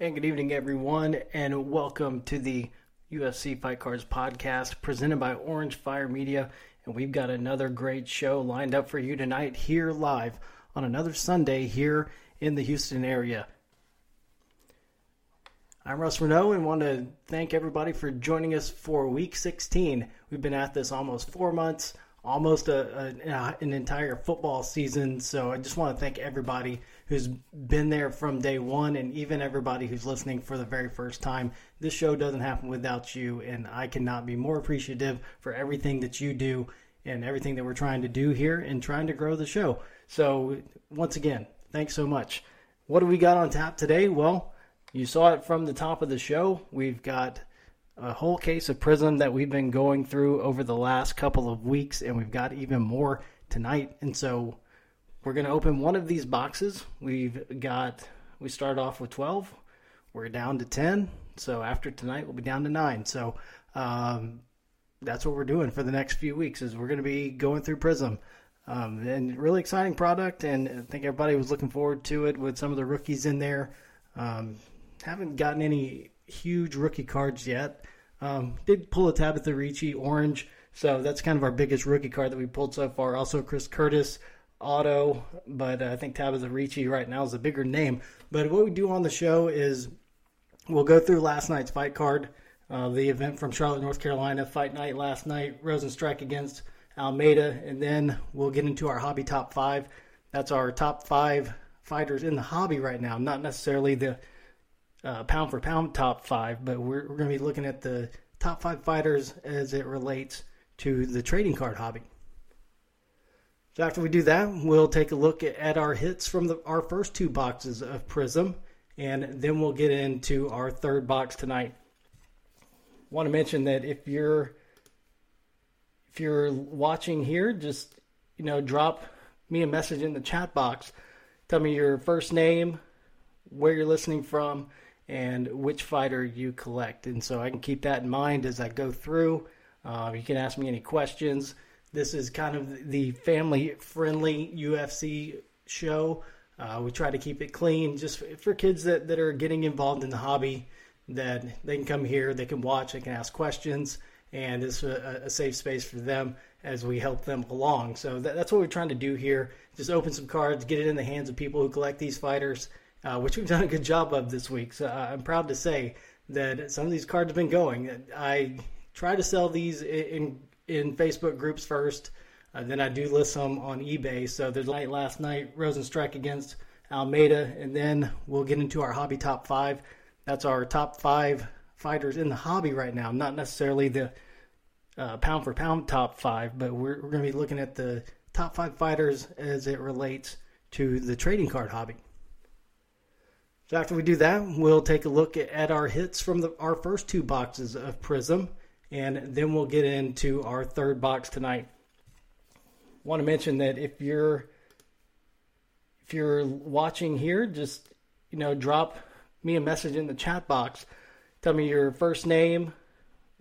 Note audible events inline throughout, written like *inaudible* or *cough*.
And good evening, everyone, and welcome to the UFC Fight Cards podcast presented by Orange Fire Media. And we've got another great show lined up for you tonight here live on another Sunday here in the Houston area. I'm Russ Reneau and want to thank everybody for joining us for week 16. We've been at this almost four months, almost a, a, an entire football season. So I just want to thank everybody who's been there from day one and even everybody who's listening for the very first time. This show doesn't happen without you, and I cannot be more appreciative for everything that you do and everything that we're trying to do here and trying to grow the show. So, once again, thanks so much. What do we got on tap today? Well, you saw it from the top of the show. We've got a whole case of Prizm that we've been going through over the last couple of weeks, and we've got even more tonight. And so we're going to open one of these boxes. We've got, we started off with 12. We're down to 10. So after tonight, we'll be down to 9. So um, that's what we're doing for the next few weeks is we're going to be going through Prizm. Um, and really exciting product, and I think everybody was looking forward to it with some of the rookies in there. Um, haven't gotten any huge rookie cards yet. Um, did pull a Tabitha Ricci orange, so that's kind of our biggest rookie card that we pulled so far. Also, Chris Curtis auto, but I think Tabitha Ricci right now is a bigger name. But what we do on the show is we'll go through last night's fight card, uh, the event from Charlotte, North Carolina, fight night last night, Rozenstruik against Almeida, and then we'll get into our hobby top five. That's our top five fighters in the hobby right now, not necessarily the uh, pound for pound top five, but we're, we're going to be looking at the top five fighters as it relates to the trading card hobby. So after we do that, we'll take a look at our hits from the, our first two boxes of Prizm, and then we'll get into our third box tonight. Want to mention that if you're if you're watching here, just you know drop me a message in the chat box. Tell me your first name, where you're listening from, and which fighter you collect. And so I can keep that in mind as I go through. Uh, you can ask me any questions. This is kind of the family friendly UFC show. Uh, we try to keep it clean just for kids that, that are getting involved in the hobby, that they can come here, they can watch, they can ask questions, and it's a, a safe space for them as we help them along. So that, that's what we're trying to do here. Just open some cards, get it in the hands of people who collect these fighters uh, which we've *laughs* done a good job of this week. So uh, I'm proud to say that some of these cards have been going. I try to sell these in in Facebook groups first, uh, then I do list them on eBay. So there's night last night, Rozenstruik against Almeida, and then we'll get into our hobby top five. That's our top five fighters in the hobby right now, not necessarily the uh, pound for pound top five, but we're, we're going to be looking at the top five fighters as it relates to the trading card hobby. So after we do that, we'll take a look at our hits from the, our first two boxes of Prizm, and then we'll get into our third box tonight. Want to mention that if you're if you're watching here, just you know drop me a message in the chat box. Tell me your first name,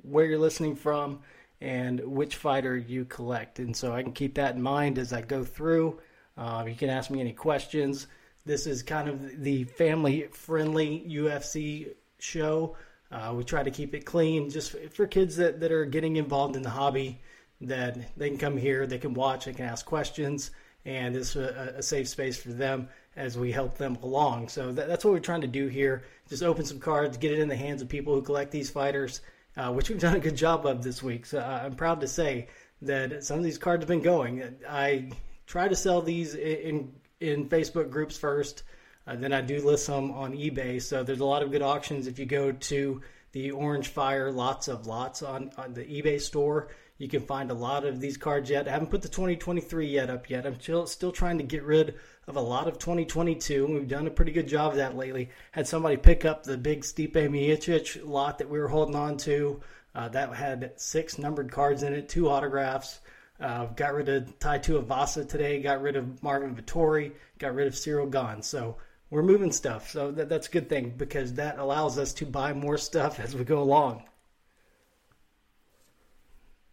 where you're listening from, and which fighter you collect. And so I can keep that in mind as I go through. Uh, you can ask me any questions. This is kind of the family friendly UFC show. Uh, we try to keep it clean just for kids that, that are getting involved in the hobby, that they can come here, they can watch, they can ask questions, and it's a, a safe space for them as we help them along. So that, that's what we're trying to do here. Just open some cards, get it in the hands of people who collect these fighters, uh, which we've *laughs* done a good job of this week. So I'm proud to say that some of these cards have been going. I try to sell these in in Facebook groups first. Uh, then I do list some on eBay. So there's a lot of good auctions if you go to the Orange Fire Lots of Lots on, on the eBay store. You can find a lot of these cards yet. I haven't put the 2023 yet up yet. I'm still still trying to get rid of a lot of 2022. We've done a pretty good job of that lately. Had somebody pick up the big Stipe Miocic lot that we were holding on to. Uh, that had six numbered cards in it, two autographs. Uh, got rid of Tai Tuivasa today. Got rid of Marvin Vettori. Got rid of Cyril Gane. So we're moving stuff. So that, that's a good thing because that allows us to buy more stuff as we go along.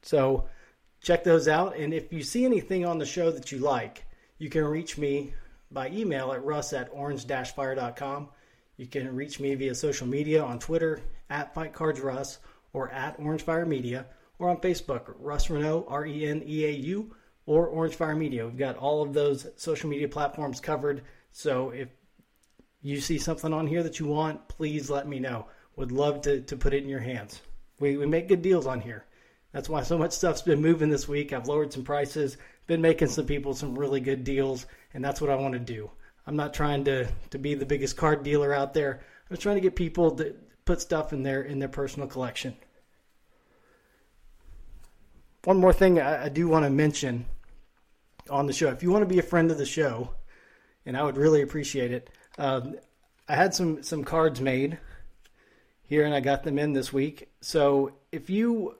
So check those out. And if you see anything on the show that you like, you can reach me by email at russ at orange-fire.com. You can reach me via social media on Twitter at FightCardsRuss or at OrangeFire Media or on Facebook, Russ Reneau, R E N E A U, or Orange Fire Media. We've got all of those social media platforms covered. So if you see something on here that you want, please let me know. Would love to, to put it in your hands. We, we make good deals on here. That's why so much stuff's been moving this week. I've lowered some prices, been making some people some really good deals, and that's what I want to do. I'm not trying to, to be the biggest card dealer out there. I'm just trying to get people to put stuff in their in their personal collection. One more thing I, I do want to mention on the show. If you want to be a friend of the show, and I would really appreciate it, um, I had some some cards made here, and I got them in this week. So if you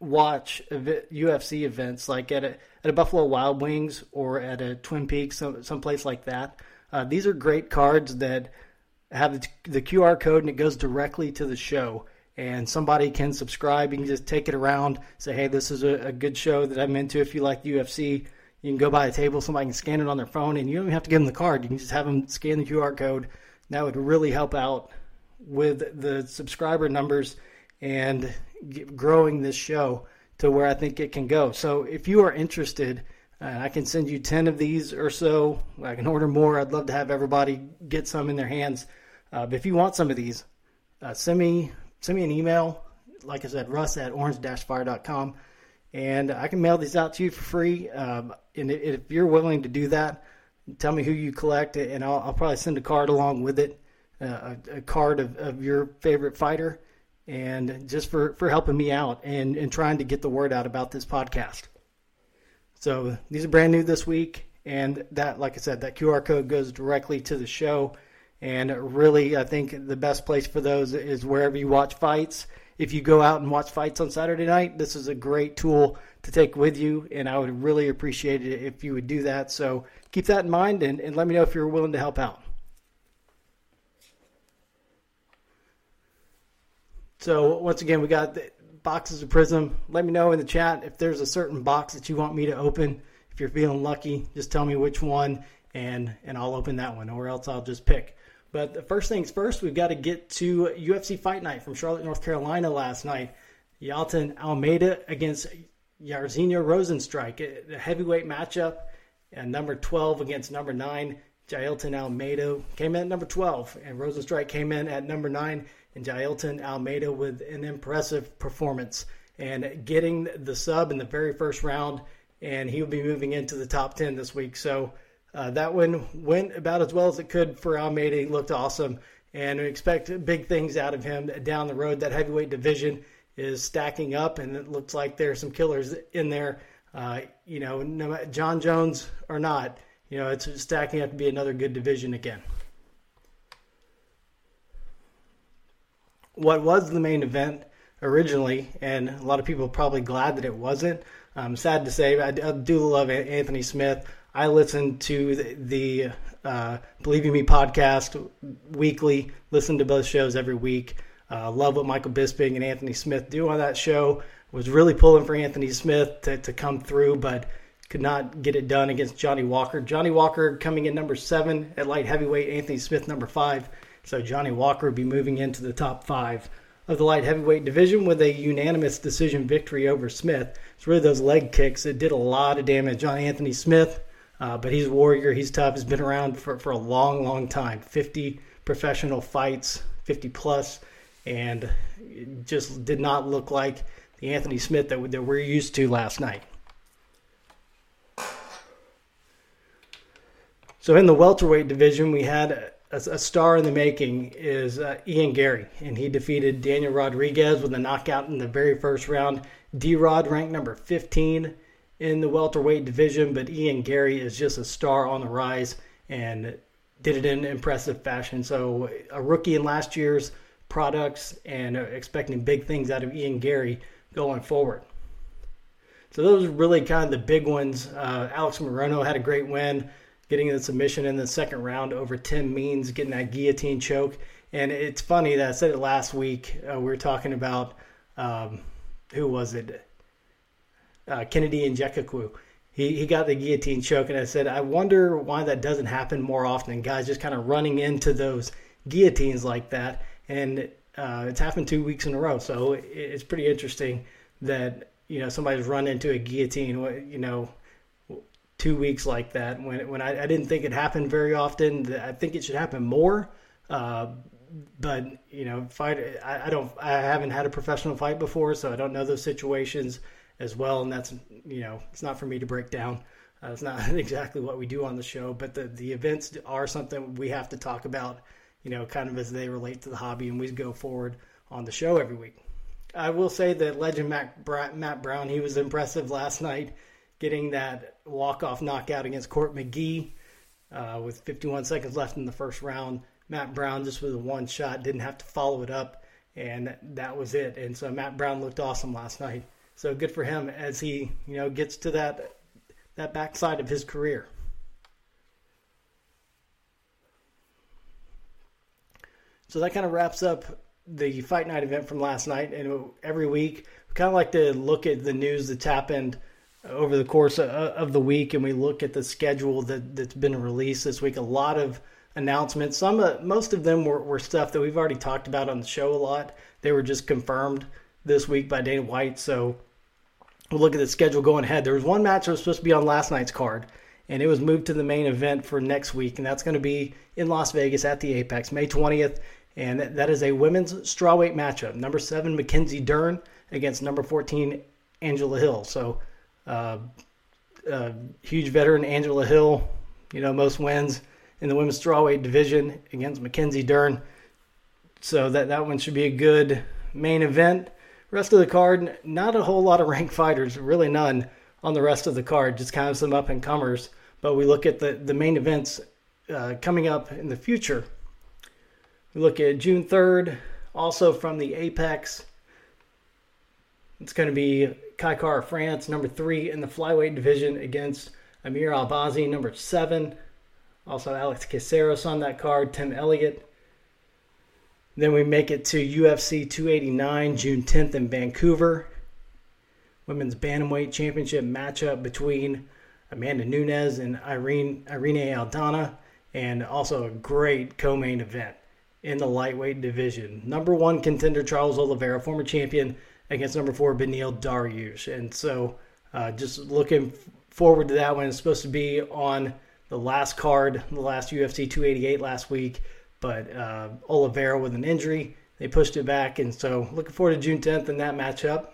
watch UFC events like at a at a Buffalo Wild Wings or at a Twin Peaks, some someplace like that, uh, these are great cards that have the, the QR code and it goes directly to the show. And somebody can subscribe. You can just take it around, say, "Hey, this is a, a good show that I'm into." If you like UFC, you can go by a table, somebody can scan it on their phone, and you don't even have to give them the card. You can just have them scan the QR code. That would really help out with the subscriber numbers and growing this show to where I think it can go. So if you are interested, uh, I can send you 10 of these or so. I can order more. I'd love to have everybody get some in their hands. Uh, but if you want some of these, uh, send me send me an email. Like I said, russ at orange-fire.com and I can mail these out to you for free. Um, and if you're willing to do that, tell me who you collect, and I'll, I'll probably send a card along with it, uh, a, a, card of, of your favorite fighter, and just for, for helping me out and, and trying to get the word out about this podcast. So these are brand new this week, and that, like I said, that QR code goes directly to the show. And really, I think the best place for those is wherever you watch fights if you go out and watch fights on Saturday night, this is a great tool to take with you, and I would really appreciate it if you would do that. So keep that in mind and, and let me know if you're willing to help out. So once again, we got the boxes of Prizm. Let me know in the chat if there's a certain box that you want me to open. If you're feeling lucky, just tell me which one, and and I'll open that one, or else I'll just pick. But the first things first, we've got to get to UFC Fight Night from Charlotte, North Carolina last night. Jailton Almeida against Jairzinho Rozenstruik, a heavyweight matchup. And number 12 against number 9. Jailton Almeida came in at number 12, and Rozenstruik came in at number 9. And Jailton Almeida with an impressive performance and getting the sub in the very first round. And he'll be moving into the top 10 this week. So uh, that one went about as well as it could for Almeida. He looked awesome, and we expect big things out of him down the road. That heavyweight division is stacking up, and it looks like there's some killers in there. Uh, you know, no, Jon Jones or not, you know, it's stacking up to be another good division again. What was the main event originally, and a lot of people are probably glad that it wasn't. I'm sad to say, I do love Anthony Smith. I listen to the, the uh, Believe in Me podcast weekly. Listen to both shows every week. Uh, love what Michael Bisping and Anthony Smith do on that show. Was really pulling for Anthony Smith to, to come through, but could not get it done against Johnny Walker. Johnny Walker coming in number seven at light heavyweight. Anthony Smith number five. So Johnny Walker will be moving into the top five of the light heavyweight division with a unanimous decision victory over Smith. It's really those leg kicks that did a lot of damage on Anthony Smith. Uh, but he's a warrior. He's tough. He's been around for, for a long, long time 50 professional fights, 50 plus, and just did not look like the Anthony Smith that, that we're used to last night. So in the welterweight division, we had a, a star in the making is uh, Ian Garry, and he defeated Daniel Rodriguez with a knockout in the very first round. D Rod ranked number 15 in the welterweight division, but Ian Garry is just a star on the rise and did it in impressive fashion. So a rookie in last year's products and expecting big things out of Ian Garry going forward. So those are really kind of the big ones. Uh, Alex Morono had a great win, getting the submission in the second round over Tim Means, getting that guillotine choke. And it's funny that I said it last week. Uh, we were talking about um, who was it? Uh, Kennedy Nzechukwu. He, he got the guillotine choke, and I said, I wonder why that doesn't happen more often. Guys just kind of running into those guillotines like that, and uh, it's happened two weeks in a row. So it's pretty interesting that you know somebody's run into a guillotine. You know, two weeks like that when when I, I didn't think it happened very often. I think it should happen more. Uh, but you know, fight. I, I, don't. I haven't had a professional fight before, so I don't know those situations as well. And that's you know, it's not for me to break down. Uh, it's not *laughs* exactly what we do on the show, but the the events are something we have to talk about. You know, kind of as they relate to the hobby, and we go forward on the show every week. I will say that legend Matt, Matt Brown, he was impressive last night, getting that walk off knockout against Court McGee uh, with 51 seconds left in the first round. Matt Brown just with a one shot, didn't have to follow it up, and that was it. And so Matt Brown looked awesome last night. So good for him as he you know gets to that that backside of his career. So that kind of wraps up the fight night event from last night. And every week, we kind of like to look at the news that's happened over the course of the week, and we look at the schedule that, that's been released this week. A lot of announcements. Some, uh, most of them were, were stuff that we've already talked about on the show a lot. They were just confirmed this week by Dana White. So we'll look at the schedule going ahead. There was one match that was supposed to be on last night's card, and it was moved to the main event for next week, and that's going to be in Las Vegas at the Apex, May 20th. And that is a women's strawweight matchup. Number seven, Mackenzie Dern against number 14, Angela Hill. So, uh, uh, huge veteran Angela Hill, you know, most wins in the women's strawweight division against Mackenzie Dern. So that that one should be a good main event. Rest of the card, not a whole lot of *laughs* ranked fighters, really none on the rest of the card, just kind of some up and comers. But we look at the, the main events uh, coming up in the future. We look at June 3rd, also from the Apex. It's going to be Kai Kara France, number three in the flyweight division against Amir Albazi, number seven. Also, Alex Caceres on that card, Tim Elliott. Then we make it to UFC 289, June 10th in Vancouver. Women's Bantamweight Championship matchup between Amanda Nunes and Irene, Irene Aldana, and also a great co main event in the lightweight division. Number one contender Charles Oliveira, former champion, against number four Beneil Dariush. And so uh, just looking forward to that one. It's supposed to be on the last card, the last UFC 288 last week, but uh, Oliveira with an injury, they pushed it back, and so looking forward to June 10th in that matchup.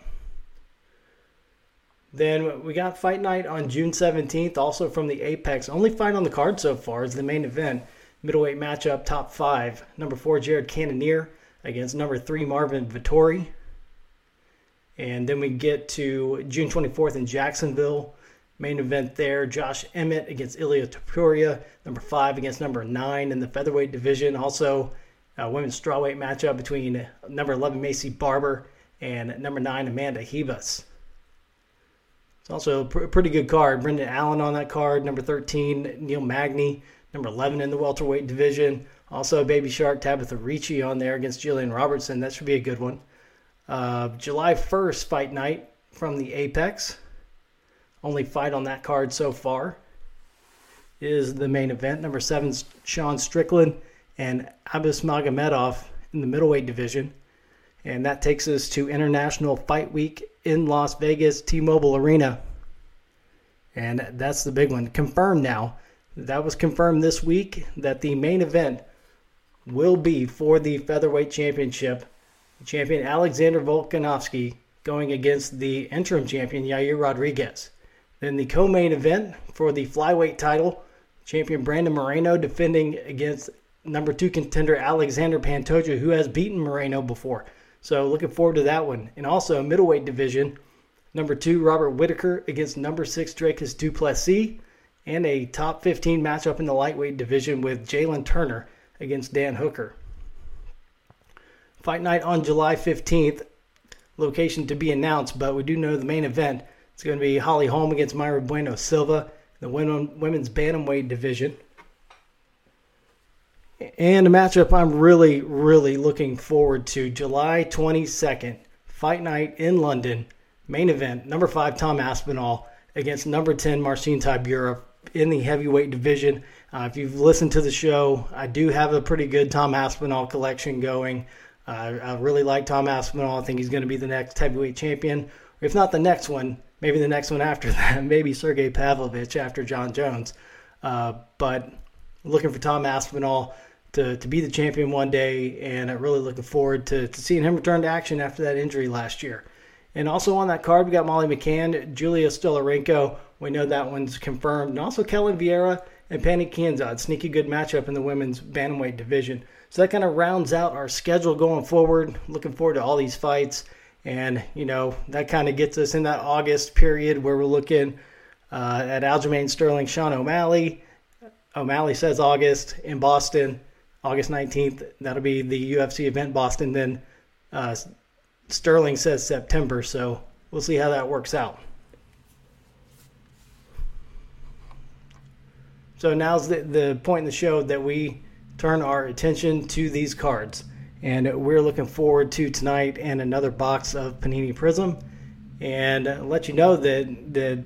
Then we got Fight Night on June 17th, also from the Apex. Only fight on the card so far is the main event. Middleweight matchup, top five. Number four, Jared Cannonier against number three, Marvin Vettori. And then we get to June 24th in Jacksonville. Main event there, Josh Emmett against Ilia Topuria, number five against number nine in the featherweight division. Also, a women's strawweight matchup between number 11 Maycee Barber and number nine Amanda Ribas. It's also a pr- pretty good card. Brendan Allen on that card, number 13 Neil Magny, number 11 in the welterweight division. Also, Baby Shark Tabitha Ricci on there against Jillian Robertson. That should be a good one. Uh, July 1st, fight night from the Apex only fight on that card so far is the main event. Number seven, Sean Strickland and Abus Magomedov in the middleweight division. And that takes us to International Fight Week in Las Vegas, T Mobile Arena. And that's the big one. Confirmed now. That was confirmed this week that the main event will be for the featherweight championship. Champion Alexander Volkanovski going against the interim champion Yair Rodriguez. Then the co-main event for the flyweight title, champion Brandon Moreno defending against number two contender Alexander Pantoja, who has beaten Moreno before. So looking forward to that one. And also middleweight division, number two Robert Whitaker against number six Dricus Du Plessis, and a top 15 matchup in the lightweight division with Jalin Turner against Dan Hooker. Fight night on July 15th, location to be announced, but we do know the main event it's going to be Holly Holm against Mayra Bueno Silva, the women's bantamweight division. And a matchup I'm really, really looking forward to July 22nd, Fight Night in London. Main event, number five, Tom Aspinall against number 10, Marcin Tybura in the heavyweight division. Uh, if you've listened to the show, I do have a pretty good Tom Aspinall collection going. Uh, I really like Tom Aspinall. I think he's going to be the next heavyweight champion. If not the next one, maybe the next one after *laughs* that. Maybe Sergey Pavlovich after Jon Jones. Uh, but looking for Tom Aspinall to, to be the champion one day, and I'm really looking forward to, to seeing him return to action after that injury last year. And also on that card, we got Molly McCann, Julija Stoliarenko. We know that one's confirmed. And also Ketlen Vieira and Pannie Kianzad. Sneaky good matchup in the women's bantamweight division. So that kind of rounds out our schedule going forward. Looking forward to all these fights. And, you know, that kind of gets us in that August period where we're looking uh, at Aljamain Sterling, Sean O'Malley. O'Malley says August in Boston, August 19th. That'll be the UFC event Boston. Then uh, Sterling says September. So we'll see how that works out. So now's the, the point in the show that we turn our attention to these cards. And we're looking forward to tonight and another box of Panini Prizm. And let you know that the,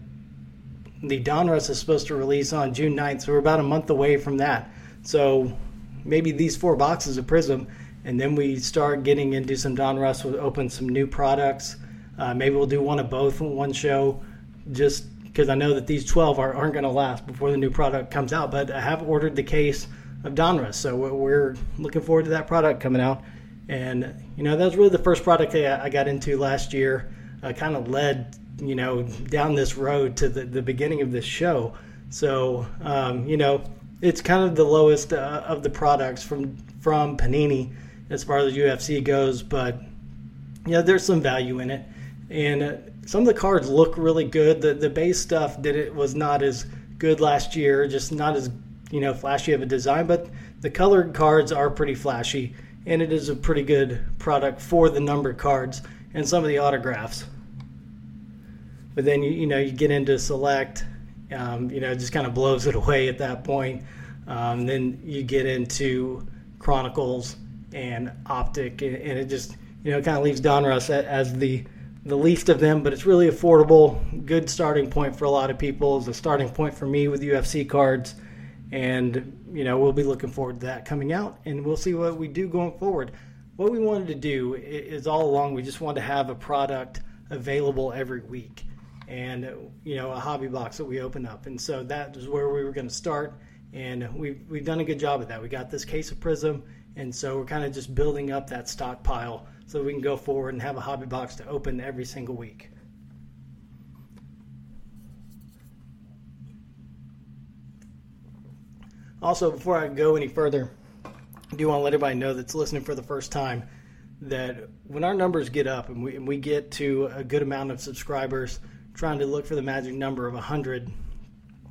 the Donruss is supposed to release on June 9th. So we're about a month away from that. So maybe these four boxes of Prizm, and then we start getting into some Donruss. We'll open some new products. Uh, maybe we'll do one of both in one show just because I know that these 12 are, aren't going to last before the new product comes out. But I have ordered the case of Donruss, so we're looking forward to that product coming out. And you know that was really the first product I got into last year. Uh, kind of led you know down this road to the, the beginning of this show. So um, you know it's kind of the lowest uh, of the products from from Panini as far as UFC goes, but you know there's some value in it. And uh, some of the cards look really good. The the base stuff did it was not as good last year, just not as you know flashy of a design, but the colored cards are pretty flashy, and it is a pretty good product for the numbered cards and some of the autographs. But then you you know you get into select, um, you know, just kind of blows it *laughs* away at that point. Um, then you get into Chronicles and Optic, and, and it just you know kind of leaves Donruss as the the least of them, but it's really affordable. Good starting point for a lot of people. It's a starting point for me with UFC cards, and you know we'll be looking forward to that coming out, and we'll see what we do going forward. What we wanted to do is all along we just wanted to have a product available every week, and you know a hobby box that we open up, and so that is where we were going to start, and we've we've done a good job of that. We got this case of Prizm, and so we're kind of just building up that stockpile so we can go forward and have a hobby box to open every single week. Also, before I go any further, I do want to let everybody know that's listening for the first time that when our numbers get up and we, and we get to a good amount of subscribers, trying to look for the magic number of 100,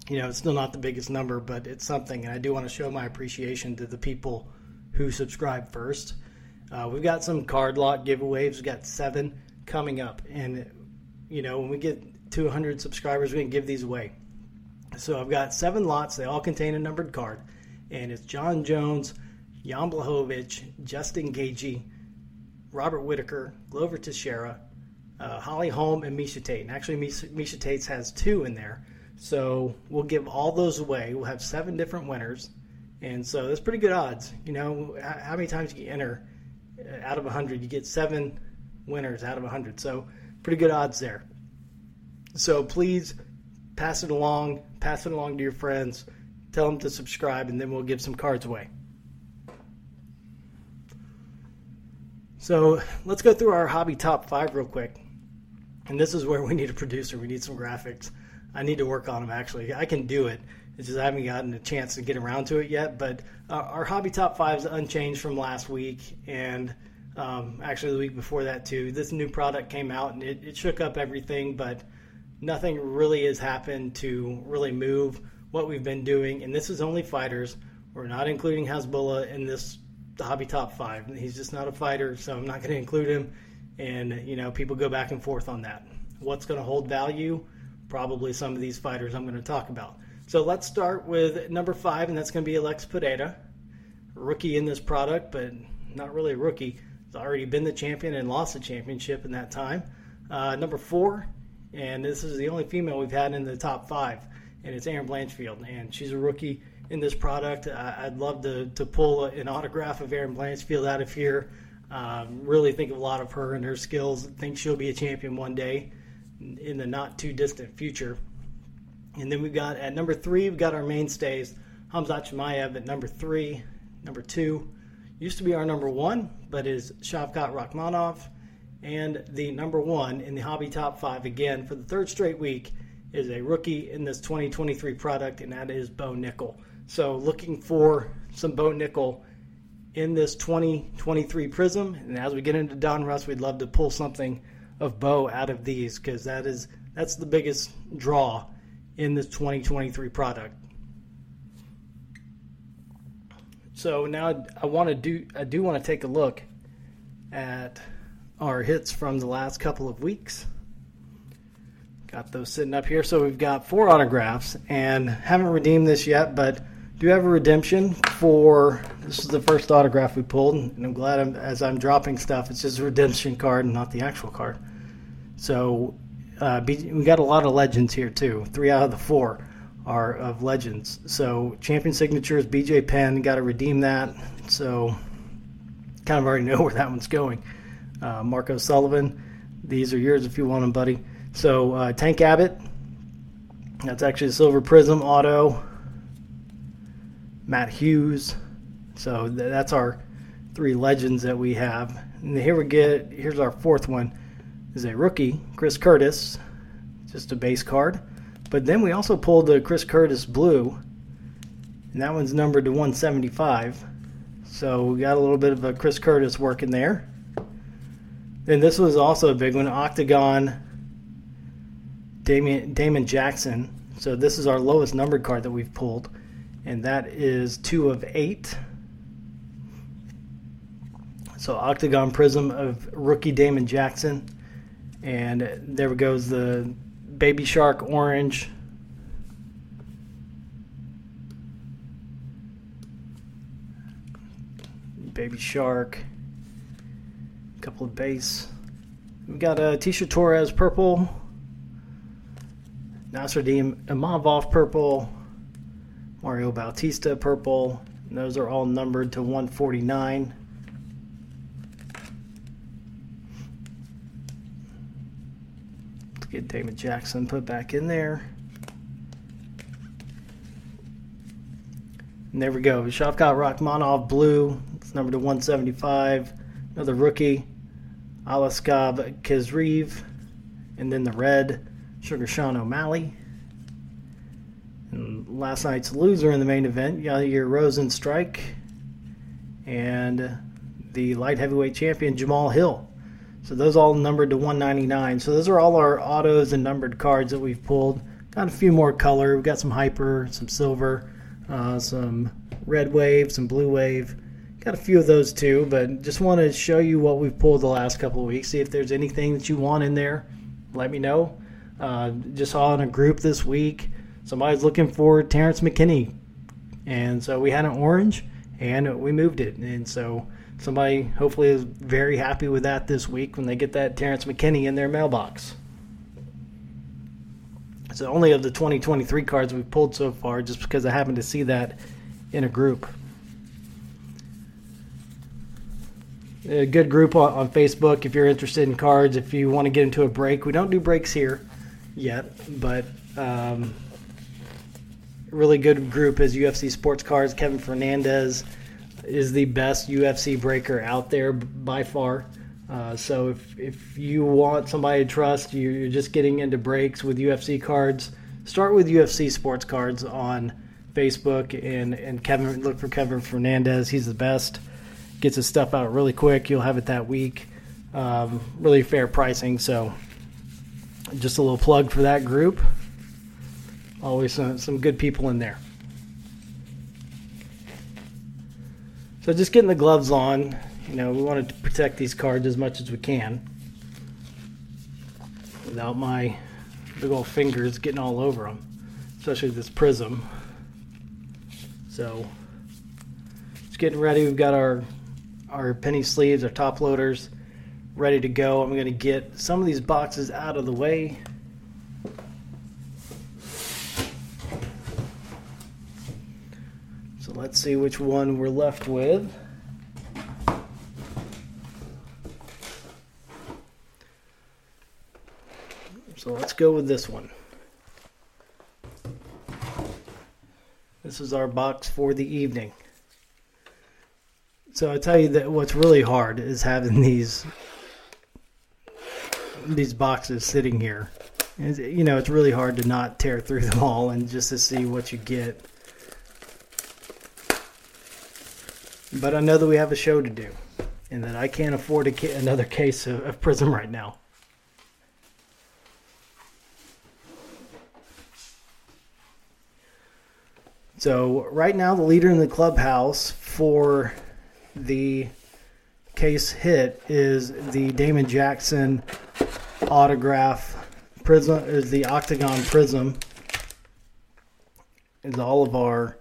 you know, it's still not the biggest number, but it's something. And I do want to show my appreciation to the people who subscribe first. Uh, we've got some card lot giveaways. We've got seven coming up, and you know when we get to 100 subscribers, we can give these away. So I've got seven lots. They all contain a numbered card, and it's Jon Jones, Jan Blachowicz, Justin Gaethje, Robert Whitaker, Glover Teixeira, uh, Holly Holm, and Miesha Tate. And actually, Misha, Miesha Tate has two in there. So we'll give all those away. We'll have seven different winners. And so that's pretty good odds. You know, how many times you enter out of 100. You get seven winners out of 100. So pretty good odds there. So please pass it along, pass it along to your friends, tell them to subscribe, and then we'll give some cards away. So let's go through our hobby top five real quick. And this is where we need a producer. We need some graphics. I need to work on them actually. I can do it. It's just I haven't gotten a chance to get around to it yet. But uh, our hobby top five is unchanged from last week, and um, actually the week before that too. This new product came out and it, it shook up everything, but nothing really has happened to really move what we've been doing. And this is only fighters. We're not including Hasbulla in this hobby top five. He's just not a fighter, so I'm not going to include him. And you know, people go back and forth on that. What's going to hold value? Probably some of these fighters I'm going to talk about. So let's start with number five, and that's going to be Alex Pereira, rookie in this product, but not really a rookie. He's already been the champion and lost the championship in that time. Uh, number four, and this is the only female we've had in the top five, and it's Erin Blanchfield, and she's a rookie, in this product. I, would love to, to pull an autograph of Erin Blanchfield out of here. Um, really think of a lot of her and her skills. Think she'll be a champion one day in the not too distant future. And then we've got at number three, we've got our mainstays. Hamzat Chimaev at number three. Number two used to be our number one, but is Shavkat Rakhmonov. And the number one in the hobby top five again for the third straight week is a rookie in this 2023 product, and that is Bo Nickal. So looking for some Bo Nickal in this 2023 Prizm. And as we get into Donruss, we'd love to pull something of Bo out of these because that is that's the biggest draw in this 2023 product. So now I want to do I do want to take a look at our hits from the last couple of weeks. Got those sitting up here. So we've got four autographs and haven't redeemed this yet, but do have a redemption for this is the first autograph we pulled, and I'm glad I'm, as I'm dropping stuff, it's just a redemption card and not the actual card. So uh, we got a lot of legends here too. Three out of the four are of legends. So champion signatures, BJ Penn, got to redeem that. So kind of already *laughs* know where that one's going. Uh, Marco Sullivan, these are yours if you want them, buddy. So uh, Tank Abbott, that's actually a silver prism auto. Matt Hughes. So th- that's our three legends that we have. And here we get here's our fourth one is a rookie, Chris Curtis, just a base card. But then we also pulled the Chris Curtis blue, and that one's numbered to 175. So we got a little bit of a Chris Curtis working there. Then this was also a big one, Octagon Damon, Damon Jackson. So this is our lowest numbered card that we've pulled, and that is two of eight. So Octagon Prizm of rookie Damon Jackson. And there goes the Baby Shark Orange. Baby Shark. Couple of base. We got uh, a Tecia Torres purple. Nasruddin Imavov purple. Mario Bautista purple. And those are all numbered to 149. Let's get David Jackson put back in there. And there we go. Shavkat Rakhmonov blue. It's number to 175. Another rookie, Alaskab Kizreev. And then the red, Sugar Sean O'Malley. And last night's loser in the main event, your Rozenstruik. And the light heavyweight champion, Jamal Hill. So those all numbered to 199. So those are all our autos and numbered cards that we've pulled. Got a few more color. We've got some hyper, some silver, uh, some red wave, some blue wave. Got a few of those too, but just want to show you what we've pulled the last couple of weeks. See if there's anything that you want in there. Let me know. Uh, just saw in a group this week somebody's looking for Terrence McKinney, and so we had an orange and we moved it, and so somebody hopefully is very happy with that this week when they get that Terrence McKinney in their mailbox. So only of the 2023 cards we've pulled so far, just because I happened to see that in a group. A good group on, on Facebook if you're interested in cards. If you want to get into a break, we don't do breaks here yet, but um, really good group is UFC Sports Cards. Kevin Fernandez is the best UFC breaker out there by far. Uh, so if if you want somebody to trust, you're just getting into breaks with UFC cards. Start with UFC sports cards on Facebook and and Kevin look for Kevin Fernandez. He's the best. Gets his stuff out really quick. You'll have it that week. Um, really fair pricing. So just a little plug for that group. Always some, some good people in there. So just getting the gloves on, you know, we wanted to protect these cards as much as we can without my big old fingers getting all over them, especially this prism. So just getting ready. We've got our our penny sleeves, our top loaders ready to go. I'm going to get some of these boxes out of the way. So let's see which one we're left with. So let's go with this one. This is our box for the evening. So I tell you that what's really hard is having these these boxes sitting here. You know, it's really hard to not tear through them all and just to see what you get. But I know that we have a show to do, and that I can't afford a, another case of, of Prizm right now. So right now, the leader in the clubhouse for the case hit is the Damon Jackson autograph prism is the octagon prism. Is all of our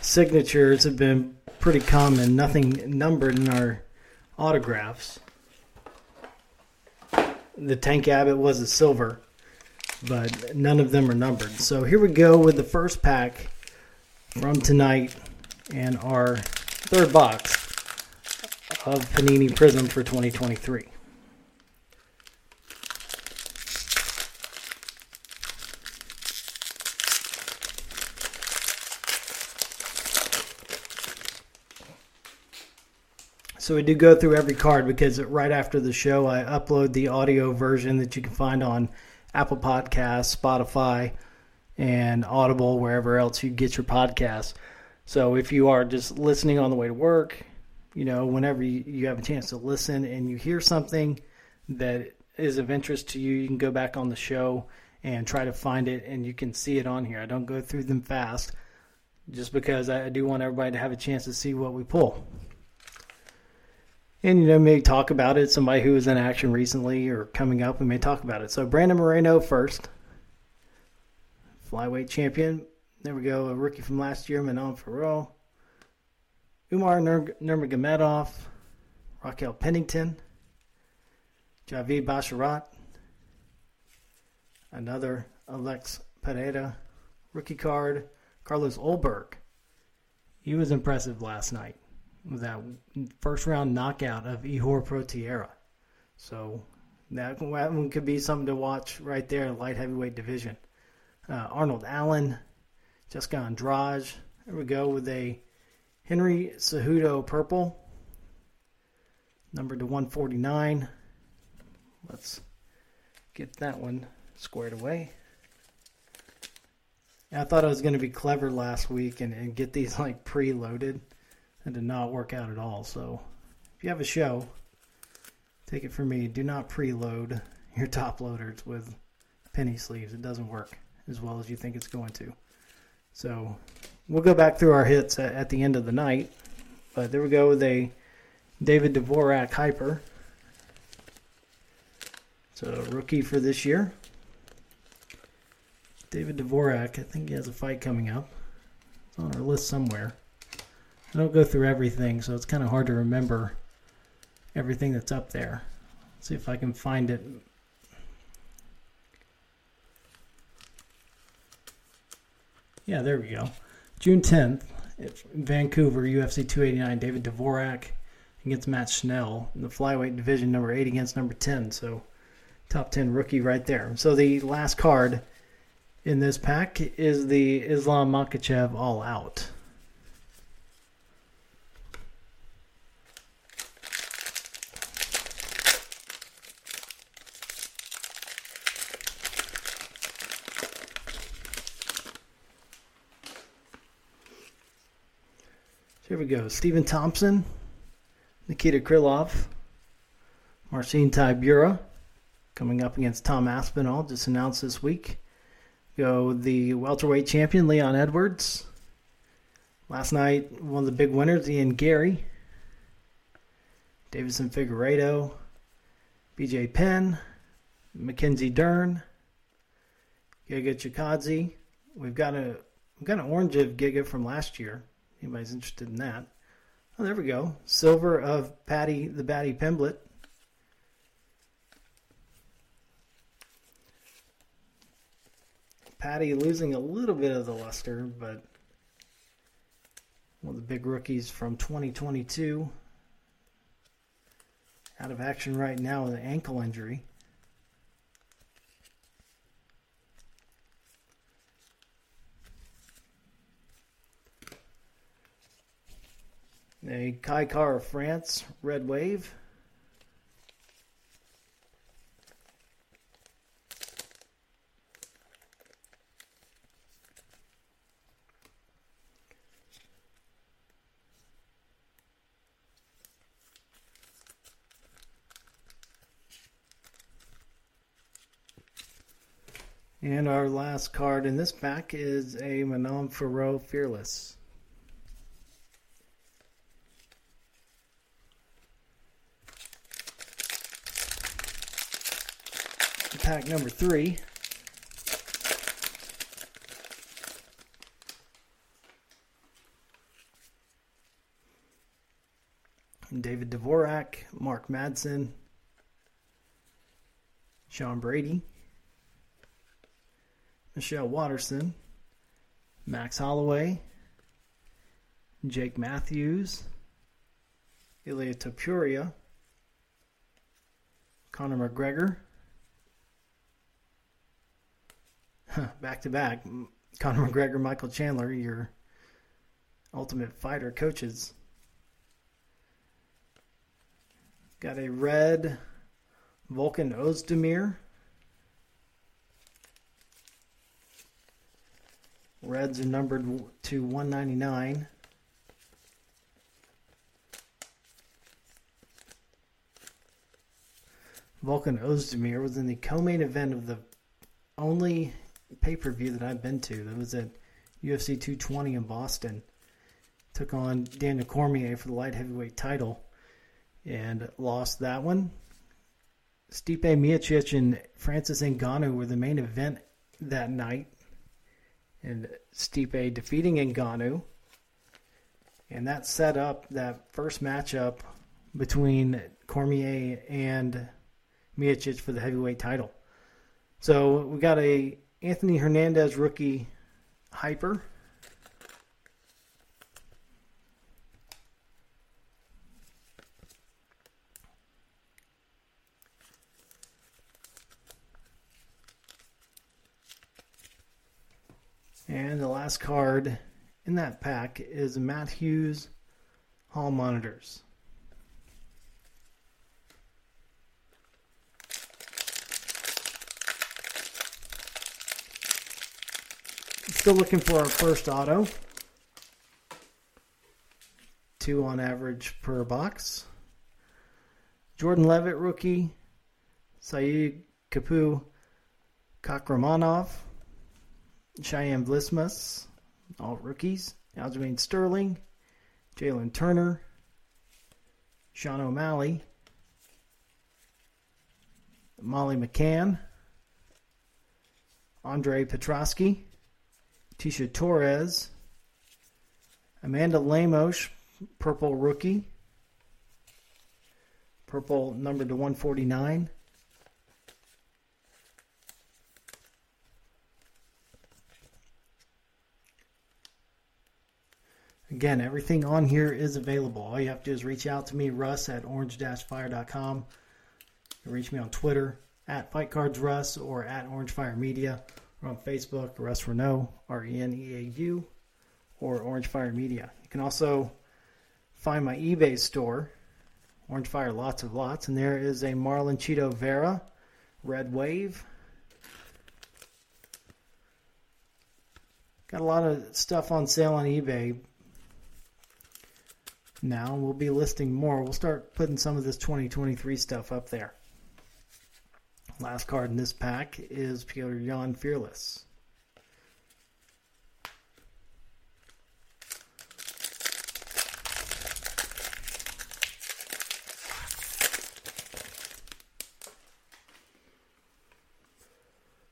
signatures have been pretty common nothing numbered in our autographs. The tank abbott was a silver but none of them are numbered. So here we go with the first pack from tonight and our third box of Panini Prizm for 2023. So we do go through every card because right after the show, I upload the audio version that you can find on Apple Podcasts, Spotify, and Audible, wherever else you get your podcasts. So if you are just listening on the way to work, you know, whenever you, you have a chance to listen and you hear something that is of interest to you, you can go back on the show and try to find it and you can see it on here. I don't go through them fast just because I do want everybody to have a chance to see what we pull. And, you know, maybe talk about it. Somebody who was in action recently or coming up, we may talk about it. So, Brandon Moreno first flyweight champion. There we go, a rookie from last year, Manon Fiorot. Umar Nur- Nurmagomedov, Raquel Pennington, Javid Basharat, another Alex Pereira, rookie card, Carlos Ulberg. He was impressive last night with that first round knockout of Ihor Potieria. So that one could be something to watch right there in light heavyweight division uh, Arnold Allen, Jessica Andrade. There we go with a Henry Cejudo purple, numbered to 149. Let's get that one squared away. I thought I was going to be clever last week and, and get these *laughs* like preloaded. and did not work out at all. So if you have a show, take it from me. Do not preload your *laughs* top loaders with penny sleeves. It doesn't work as well as you think it's going to. So we'll go back through our hits at, at the end of the night. But there we go with a David Dvorak Hyper. It's a rookie for this year. David Dvorak, I think he has a fight coming up. It's on our list somewhere. I don't go through everything, so it's kind of hard to remember everything that's up there. Let's see if I can find it Yeah, there we go. June 10th, Vancouver, UFC 289, David Dvorak against Matt Schnell in the flyweight division, number 8 against number 10. So, top 10 rookie right there. So, the last card in this pack is the Islam Makhachev All Out. Go. Stephen Thompson, Nikita Krylov, Marcin Tybura coming up against Tom Aspinall, just announced this week. Go the welterweight champion, Leon Edwards. Last night, one of the big winners, Ian Garry. Deiveson Figueiredo, BJ Penn, Mackenzie Dern, Giga Chikadze. We've got a we've got an orange of Giga from last year anybody's interested in that. Oh, there we go. Silver of Paddy the Baddy Pimblett. Paddy losing a little bit of the luster, but One of the big rookies from 2022. Out of action right now with an ankle injury. A Kai Kara-France, Red Wave. And our last card in this pack is a Manon Fiorot Fearless. Pack number three. David Dvorak, Mark Madsen, Sean Brady. Michelle Waterson, Max Holloway, Jake Matthews, Ilya Topuria, Conor McGregor, back to back, Conor McGregor, Michael Chandler, your Ultimate Fighter coaches. Got a red Volkan Ozdemir. Reds are numbered to 199. Volkan Ozdemir was in the co-main event of the only pay-per-view that I've been to. That was at UFC 220 in Boston. Took on Daniel Cormier for the light heavyweight title and lost that one. Stipe Miocic and Francis Ngannou were the main event that night and Stipe defeating Ngannou. And that set up that first matchup between Cormier and Miocic for the heavyweight title. So we got a Anthony Hernandez rookie hyper. And the last card in that pack is Matt Hughes Hall Monitors. Still looking for our first auto. Two on average per box. Jordan Levitt rookie. Saeed Kapu Kakramanov. Cheyenne Vlismas, all rookies. Aljamain Sterling, Jalin Turner, Sean O'Malley, Molly McCann, Andre Petroski, Tecia Torres, Amanda Lemos, purple rookie, purple number to 149. Again, everything on here is available. All you have to do is reach out to me, Russ at orange-fire.com. You reach me on Twitter at FightCardsRuss or at OrangeFire Media or on Facebook, Russ Reneau, R-E-N-E-A-U, or Orange Fire Media. You can also find my eBay store, Orange Fire Lots of Lots, and there is a Marlon Chito Vera Red Wave. Got a lot of stuff on sale on eBay now. We'll be listing more. We'll start putting some of this 2023 stuff up there. Last card in this pack is Petr Yan Fearless.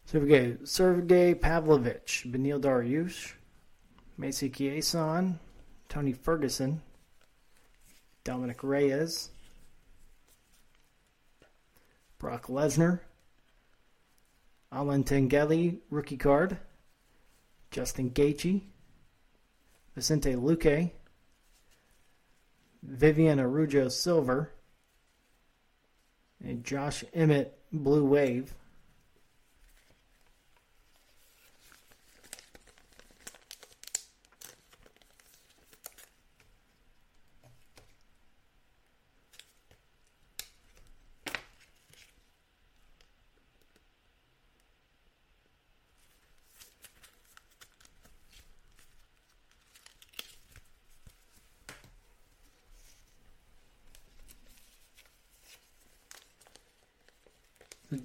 Sergey, Sergey Pavlovich, Beneil Dariush, Macy Chiasson, Tony Ferguson, Dominick Reyes, Brock Lesnar, Alatengheili, rookie card. Justin Gaethje. Vicente Luque. Viviane Araujo, silver. And Josh Emmett, blue wave.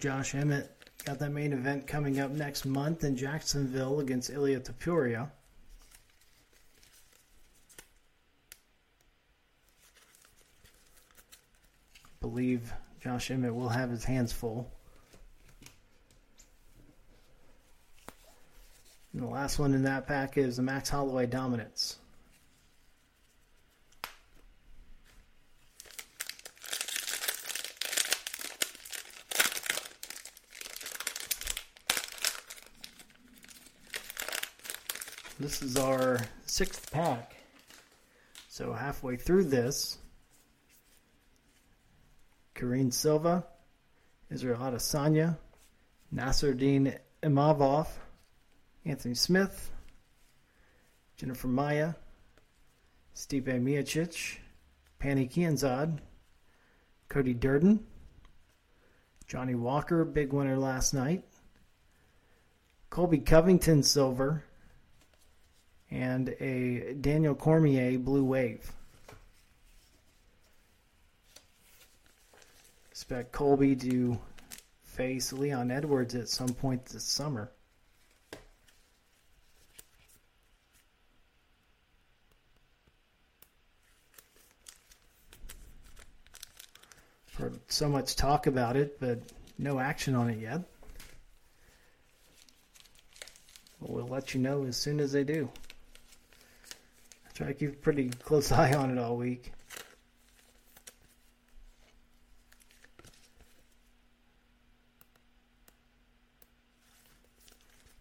Josh Emmett got that main event coming up next month in Jacksonville against Ilya Topuria. believe Josh Emmett will have his hands full. And the last one in that pack is the Max Holloway Dominance. This is our sixth pack. So halfway through this, Karine Silva, Israel Adesanya, Nassourdine Imavov, Anthony Smith, Jennifer Maia, Stipe Miocic, Pannie Kianzad, Cody Durden, Johnny Walker, big winner last night, Colby Covington Silver, and a Daniel Cormier Blue Wave. Expect Colby to face Leon Edwards at some point this summer. Heard so much talk about it, but no action on it yet. We'll let you know as soon as they do. Try to keep a pretty close *laughs* eye on it all week.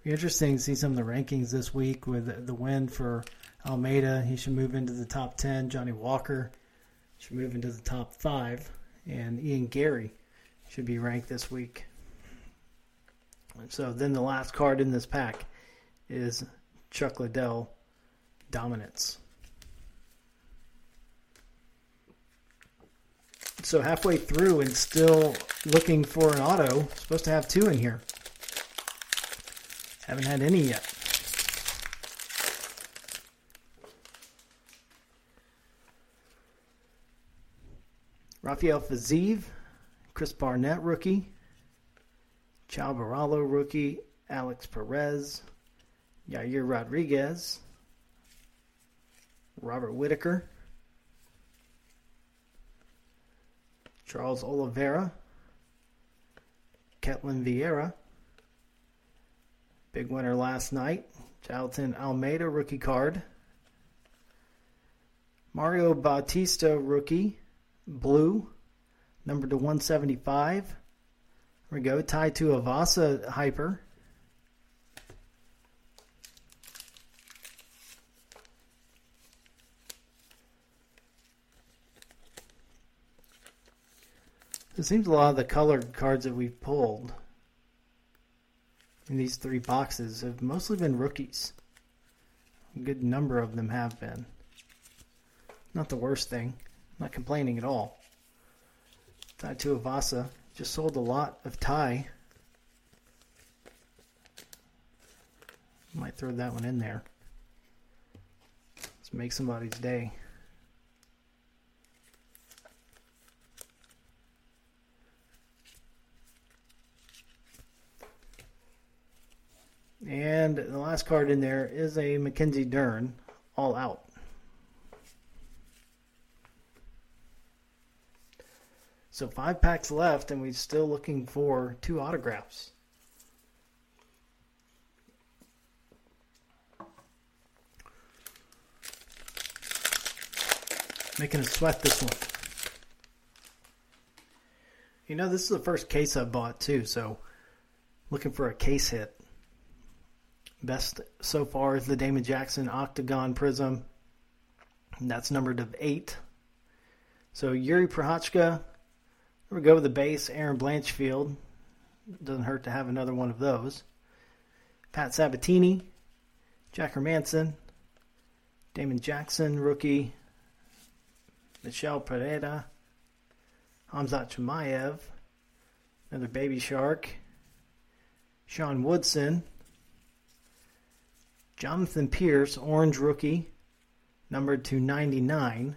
Be interesting to see some of the rankings this week with the win for Almeida. He should move into the top 10. Johnny Walker should move into the top 5. And Ian Garry should be ranked this week. And So then the last card in this pack is Chuck Liddell Dominance. So halfway through and still looking for an auto. Supposed to have two in here. Haven't had any yet. Rafael Fiziev, Chris Barnett rookie, Caio Borralho rookie, Alex Perez, Yair Rodriguez, Robert Whitaker, Charles Oliveira, Ketlen Vieira, big winner last night, Jailton Almeida rookie card, Mario Bautista rookie, blue, number to 175. Here we go, Tai Tuivasa hyper. It seems a lot of the colored cards that we've pulled in these three boxes have mostly been rookies. A good number of them have been. Not the worst thing. Not complaining at all. Tai Tuivasa just sold a lot of Tai. Might throw that one in there. Let's make somebody's day. And the last card in there is a Mackenzie Dern, all out. So five packs left, and we're still looking for two autographs. Making a sweat this one. You know, this is the first case I bought too, so looking for a case hit. Best so far is the Damon Jackson Octagon Prizm. That's numbered of eight. So Jiri Prochazka, we go with the base. Erin Blanchfield, doesn't hurt to have another one of those. Pat Sabatini, Jack Hermansson, Damon Jackson, rookie. Michel Pereira, Hamzat Chimaev, another baby shark. Sean Woodson, Jonathan Pearce, orange rookie, numbered to 99.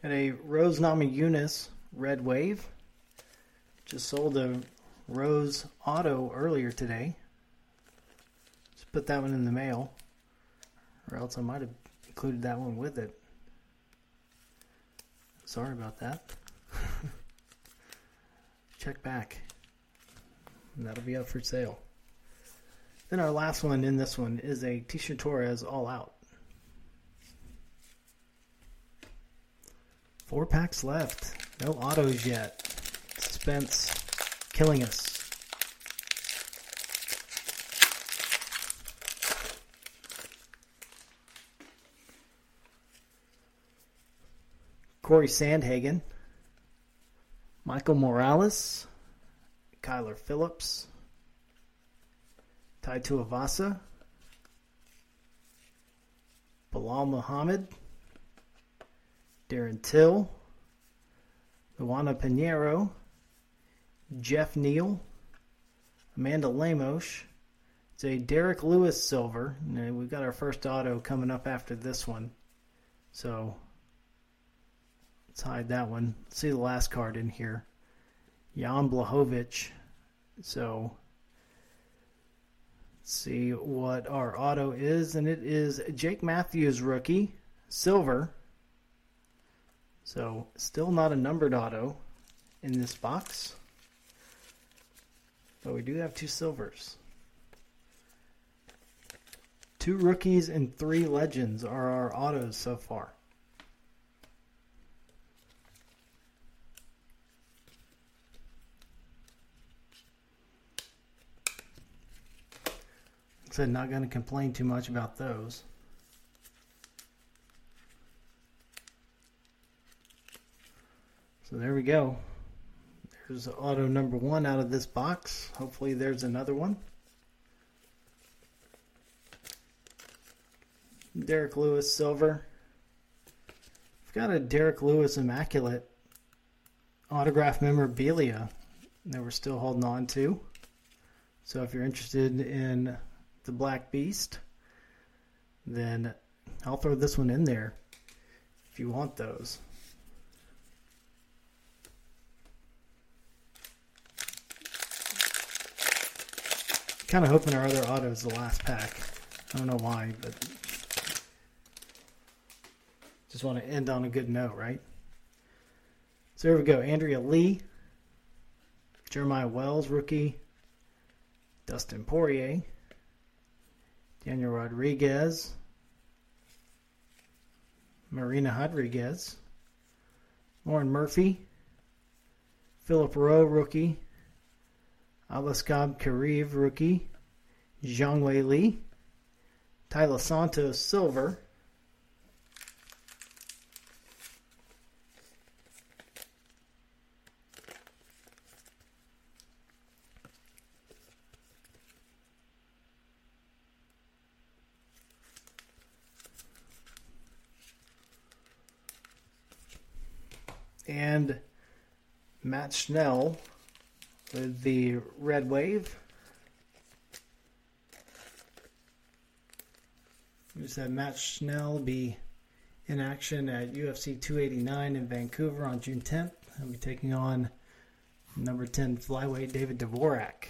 Got a Rose Namajunas Red Wave. Just sold a Rose Auto earlier today. Just put that one in the mail. Or else I might have included that one with it. Sorry about that. *laughs* Check back. That'll be up for sale. Then our last one in this one is a Tecia Torres All Out. Four packs left. No autos yet. Suspense killing us. Corey Sandhagen, Michael Morales, Kyler Phillips, Tai Tuivasa, Belal Muhammad, Darren Till, Luana Pinheiro, Jeff Neal, Amanda Lemos. It's a Derrick Lewis silver. And we've got our first auto coming up after this one. So let's hide that one. Let's see the last card in here. Jan Blachowicz. So let's see what our auto is. And it is Jake Matthews rookie, silver. So still not a numbered auto in this box. But we do have two silvers. Two rookies and three legends are our autos so far. I said, not going to complain too much about those. So there we go. There's auto number one out of this box. Hopefully there's another one. Derrick Lewis silver. We've got a Derrick Lewis immaculate autograph memorabilia that we're still holding on to. So if you're interested in the Black Beast, then I'll throw this one in there if you want those. Kind of hoping our other auto is the last pack. I don't know why, but just want to end on a good note, right? So here we go. Andrea Lee, Jeremiah Wells, rookie, Dustin Poirier, Daniel Rodriguez, Marina Rodriguez, Lauren Murphy, Philip Rowe, rookie, Aliaskhab Khizriev, rookie. Zhang Wei Li. Taila Santos, silver. And Matt Schnell with the Red Wave. We just Matt Schnell be in action at UFC 289 in Vancouver on June 10th. He'll be taking on number 10 flyweight David Dvorak.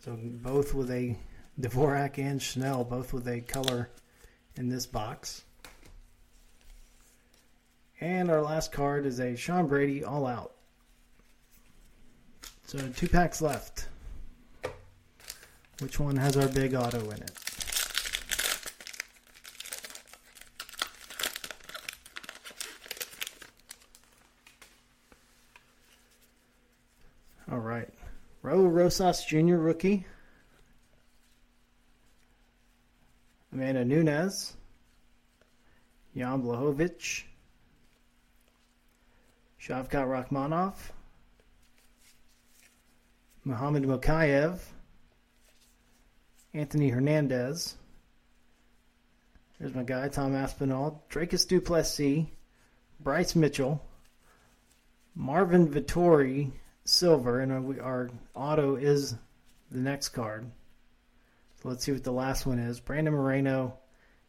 So both with a Dvorak and Schnell, both with a color in this box. And our last card is a Sean Brady All Out. So two packs left. Which one has our big auto in it? All right. Raul Rosas Jr., rookie. Amanda Nunes, Jan Blachowicz. Shavkat Rakhmonov. Muhammad Mokaev. Anthony Hernandez. There's my guy, Tom Aspinall. Dricus Du Plessis. Bryce Mitchell. Marvin Vettori, silver, and our auto is the next card. So let's see what the last one is. Brandon Moreno,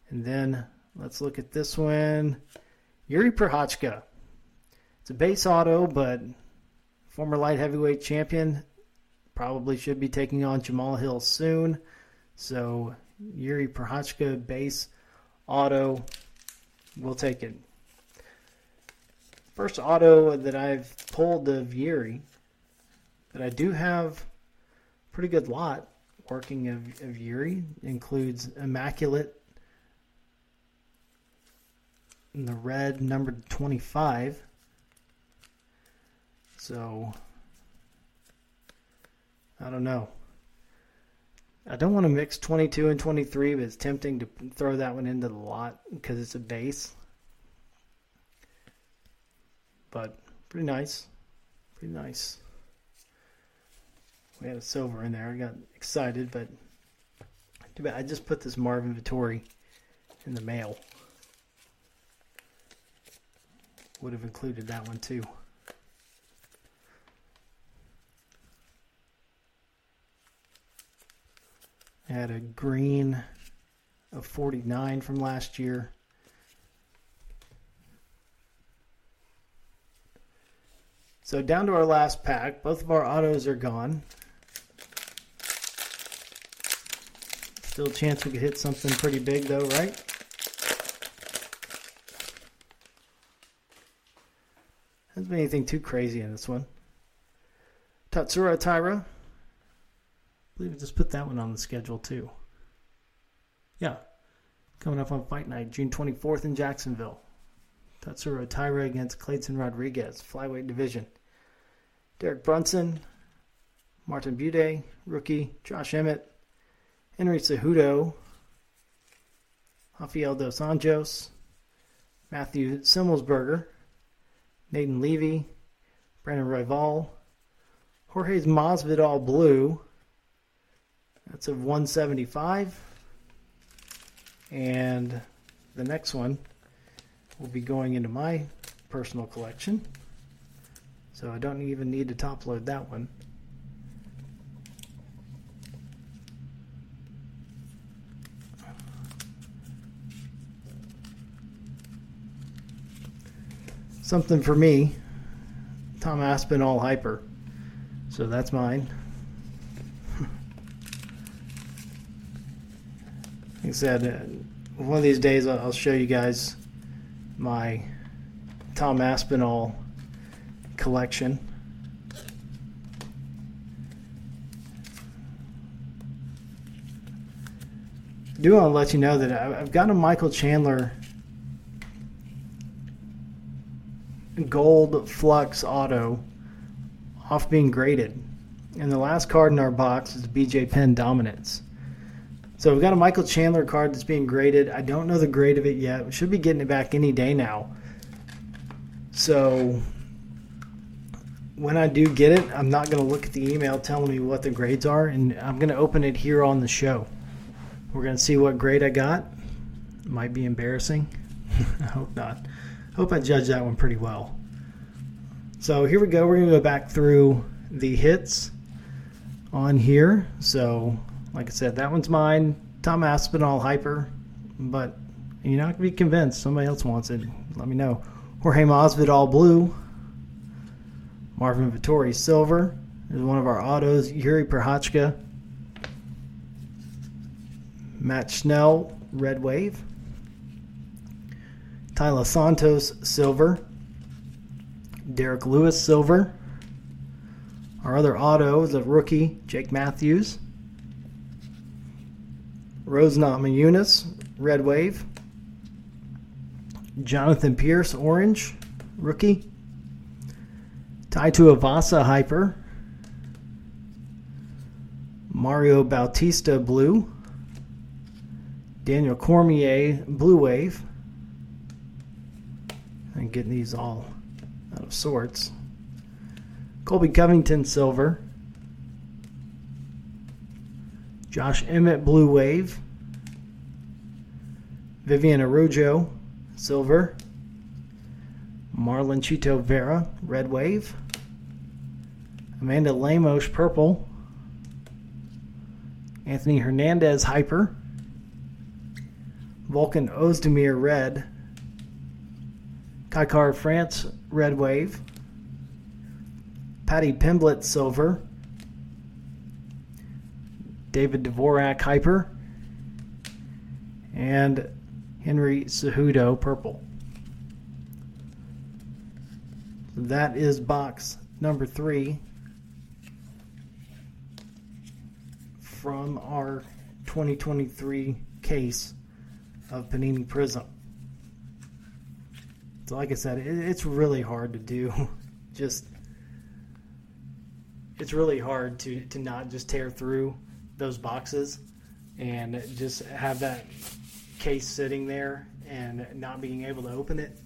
and then let's look at this one. Jiri Prochazka. It's a base auto, but former light heavyweight champion probably should be taking on Jamal Hill soon. So Jiri Prochazka base auto, we'll take it. First auto that I've pulled of Yuri but I do have pretty good lot working of, of Yuri. includes Immaculate in the red, number 25. So, I don't know. I don't want to mix 22 and 23, but it's tempting to throw that one into the lot because it's a base. But pretty nice. Pretty nice we had a silver in there. I got excited, but too bad. I just put this Marvin Vettori in the mail. Would have included that one too. Had a green of 49 from last year. So down to our last pack. Both of our autos are gone. Still a chance we could hit something pretty big though, right? Hasn't been anything too crazy in this one. Tatsuro Taira. Believe I just put that one on the schedule too. Yeah. Coming up on Fight Night, June 24th in Jacksonville. Tatsuro Taira against Clayton Rodriguez, flyweight division. Derek Brunson, Martin Buday, rookie, Josh Emmett, Henry Cejudo, Rafael dos Anjos, Matthew Semelsberger, Natan Levy, Brandon Royval, Jorge's Masvidal Blue. That's a 175. And the next one will be going into my personal collection. So I don't even need to top load that one. something for me. Tom Aspinall Hyper. So that's mine. I said, uh, one of these days I'll show you guys my Tom Aspinall collection. I do want to let you know that I've got a Michael Chandler gold flux auto off being graded. And the last card in our box is BJ Penn Dominance. So we've got a Michael Chandler card that's being graded. I don't know the grade of it yet. We should be getting it back any day now. So when I do get it, I'm not going to look at the email telling me what the grades are, and I'm going to open it here on the show. We're going to see what grade I got. Might be embarrassing. *laughs* I hope not hope I judged that one pretty well. So here we go. We're going to go back through the hits on here. So, like I said, that one's mine. Tom Aspinall Hyper. But you're not to be convinced. Somebody else wants it. Let me know. Jorge Masvidal Blue. Marvin Vettori Silver is one of our autos. Jiri Prochazka. Matt Schnell Red Wave. Taila Santos, silver. Derrick Lewis, silver. Our other auto is a rookie, Jake Matthews. Rose Namajunas, red wave. Jonathan Pearce, orange, rookie. Tai Tuivasa, hyper. Mario Bautista Blue, Daniel Cormier Blue Wave, I'm getting these all out of sorts. Colby Covington Silver, Josh Emmett Blue Wave, Viviane Araujo Silver, Marlon Chito Vera Red Wave, Amanda Lemos Purple, Anthony Hernandez Hyper, Volkan Ozdemir Red, Kaikar France Red Wave, Paddy Pimblett Silver, David Dvorak Hyper, and Henry Cejudo Purple. That is box number three from our 2023 case of Panini Prizm. So, like I said, it, it's really hard to do. *laughs* Just, it's really hard to, to not just tear through those boxes and just have that case sitting there and not being able to open it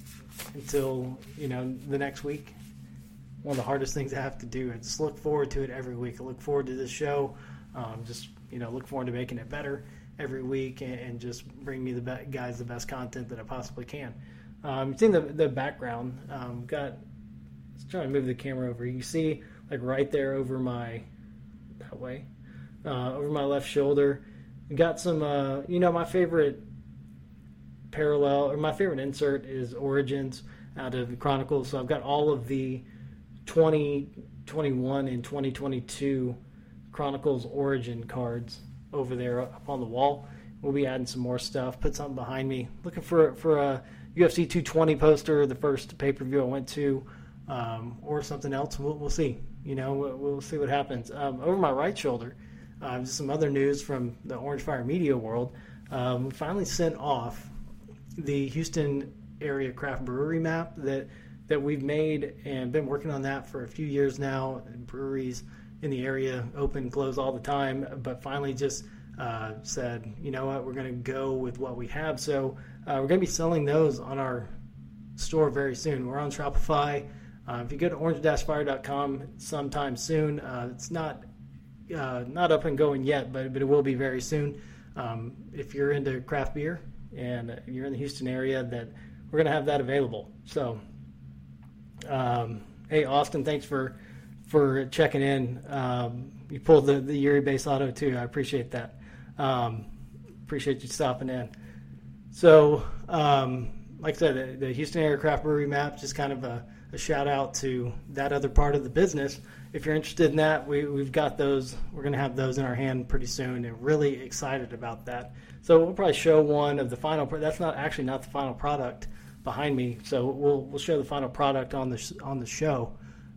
until you know the next week. One of the hardest things I have to do. I just look forward to it every week. I look forward to this show. Um, just you know, look forward to making it better every week and, and just bring me the be- guys the best content that I possibly can. Um, seeing the the background, um, got. Let's try to move the camera over. You see, like right there over my that way, uh, over my left shoulder. Got some, uh, you know, my favorite parallel or my favorite insert is Origins out of Chronicles. So I've got all of the 2021 and 2022 Chronicles Origin cards over there up on the wall. We'll be adding some more stuff. Put something behind me. Looking for for a UFC 220 poster, the first pay per view I went to, um, or something else. We'll, we'll see. You know, we'll, we'll see what happens. Um, over my right shoulder, uh, some other news from the Orange Fire Media world. Um, finally sent off the Houston area craft brewery map that that we've made and been working on that for a few years now. Breweries in the area open, close all the time, but finally just uh, said, you know what, we're going to go with what we have. So uh, we're going to be selling those on our store very soon. We're on Shopify. Uh, if you go to orange-fire.com sometime soon, uh, it's not uh, not up and going yet, but but it will be very soon. Um, if you're into craft beer, and you're in the Houston area, that we're going to have that available. So, um, hey, Austin, thanks for for checking in. Um, you pulled the, the Yuri base auto too. I appreciate that. Um, appreciate you stopping in. So, um, like I said, the, the, Houston Aircraft Brewery map, just kind of a, a, shout out to that other part of the business. If you're interested in that, we, we've got those. We're going to have those in our hand pretty soon, and really excited about that. So we'll probably show one of the final. That's not actually not the final product behind me. So we'll we'll show the final product on the on the show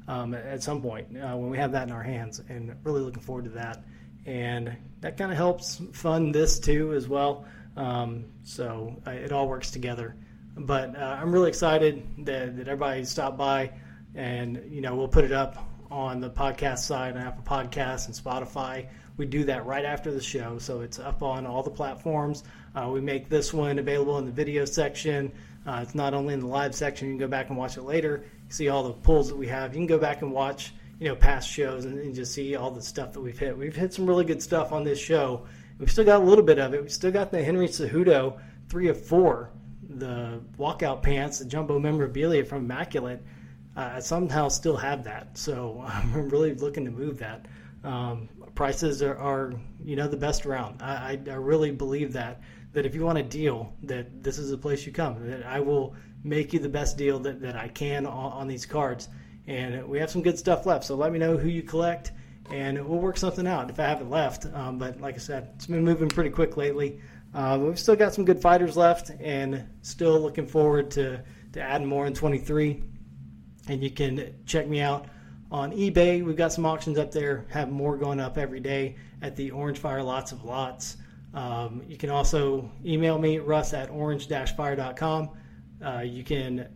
um, at some point uh, when we have that in our hands, and really looking forward to that. And that kind of helps fund this too as well. Um, so uh, it all works together. But uh, I'm really excited that, that everybody stopped by, and you know we'll put it up on the podcast side on Apple Podcasts and Spotify. We do that right after the show, so it's up on all the platforms. Uh, we make this one available in the video section. Uh, it's not only in the live section. You can go back and watch it later. You see all the pulls that we have. You can go back and watch, you know, past shows and, and just see all the stuff that we've hit. We've hit some really good stuff on this show. We've still got a little bit of it. We've still got the Henry Cejudo three of four, the walkout pants, the jumbo memorabilia from Immaculate. Uh, I somehow still have that, so *laughs* I'm really looking to move that. Um, prices are, are, you know, the best around. I, I, I really believe that that if you want a deal, that this is the place you come. That I will make you the best deal that, that I can on, on these cards. And we have some good stuff left, so let me know who you collect, and we'll work something out if I haven't left. Um, but like I said, it's been moving pretty quick lately. Uh, we've still got some good fighters left, and still looking forward to to adding more in 23. And you can check me out on eBay. We've got some auctions up there, have more going up every day at the Orange Fire Lots of Lots. Um, you can also email me, russ at orange-fire.com. Uh, you can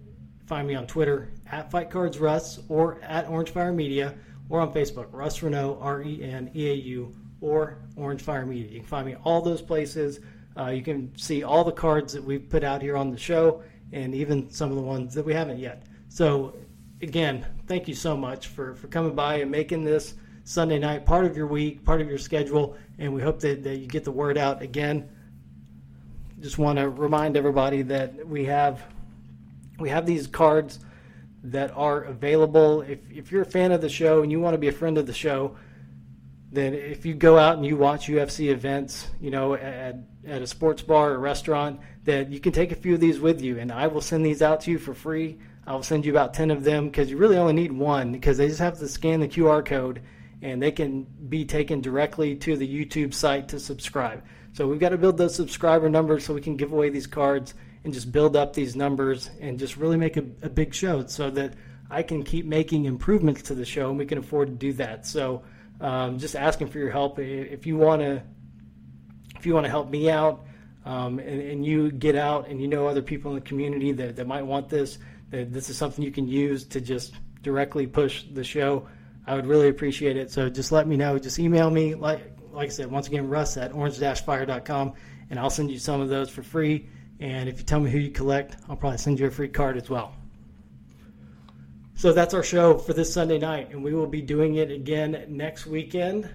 find me on Twitter at FightCardsRuss or at Orange Fire Media or on Facebook, Russ Reneau, R E N E A U or Orange Fire Media. You can find me all those places. Uh, you can see all the cards that we've put out here on the show and even some of the ones that we haven't yet. So, again, thank you so much for, for coming by and making this Sunday night part of your week, part of your schedule, and we hope that, that you get the word out again. Just want to remind everybody that we have we have these cards that are available. If, if you're a fan of the show and you want to be a friend of the show, then if you go out and you watch UFC events, you know, at, at a sports bar or restaurant, that you can take a few of these with you, and I will send these out to you for free. I'll send you about 10 of them because you really only need one because they just have to scan the QR code and they can be taken directly to the YouTube site to subscribe. So we've got to build those subscriber numbers so we can give away these cards and just build up these numbers and just really make a, a big show so that I can keep making improvements to the show and we can afford to do that. So um, just asking for your help if you want to if you want to help me out um, and, and, you get out and you know other people in the community that, that might want this this is something you can use to just directly push the show. I would really appreciate it. So just let me know. Just email me. Like like i said once again russ at orange-fire.com and i'll send you some of those for free. And if you tell me who you collect i'll probably send you a free card as well. So that's our show for this Sunday night, and we will be doing it again next weekend.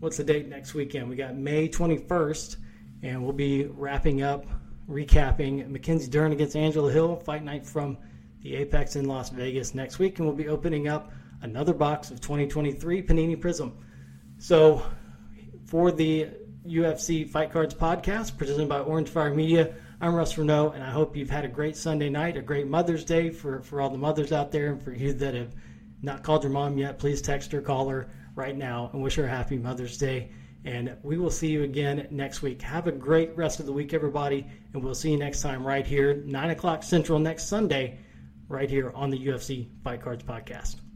What's the date next weekend? We got May 21st, and we'll be wrapping up, recapping Mackenzie Dern against Angela Hill, fight night from the Apex in Las Vegas next week, and we'll be opening up another box of 2023 Panini Prizm. So for the UFC Fight Cards podcast, presented by Orange Fire Media, I'm Russ Reneau, and I hope you've had a great Sunday night, a great Mother's Day for, for all the mothers out there, and for you that have not called your mom yet, please text her, call her right now, and wish her a happy Mother's Day. And we will see you again next week. Have a great rest of the week, everybody, and we'll see you next time right here, 9 o'clock Central next Sunday, right here on the UFC Fight Cards Podcast.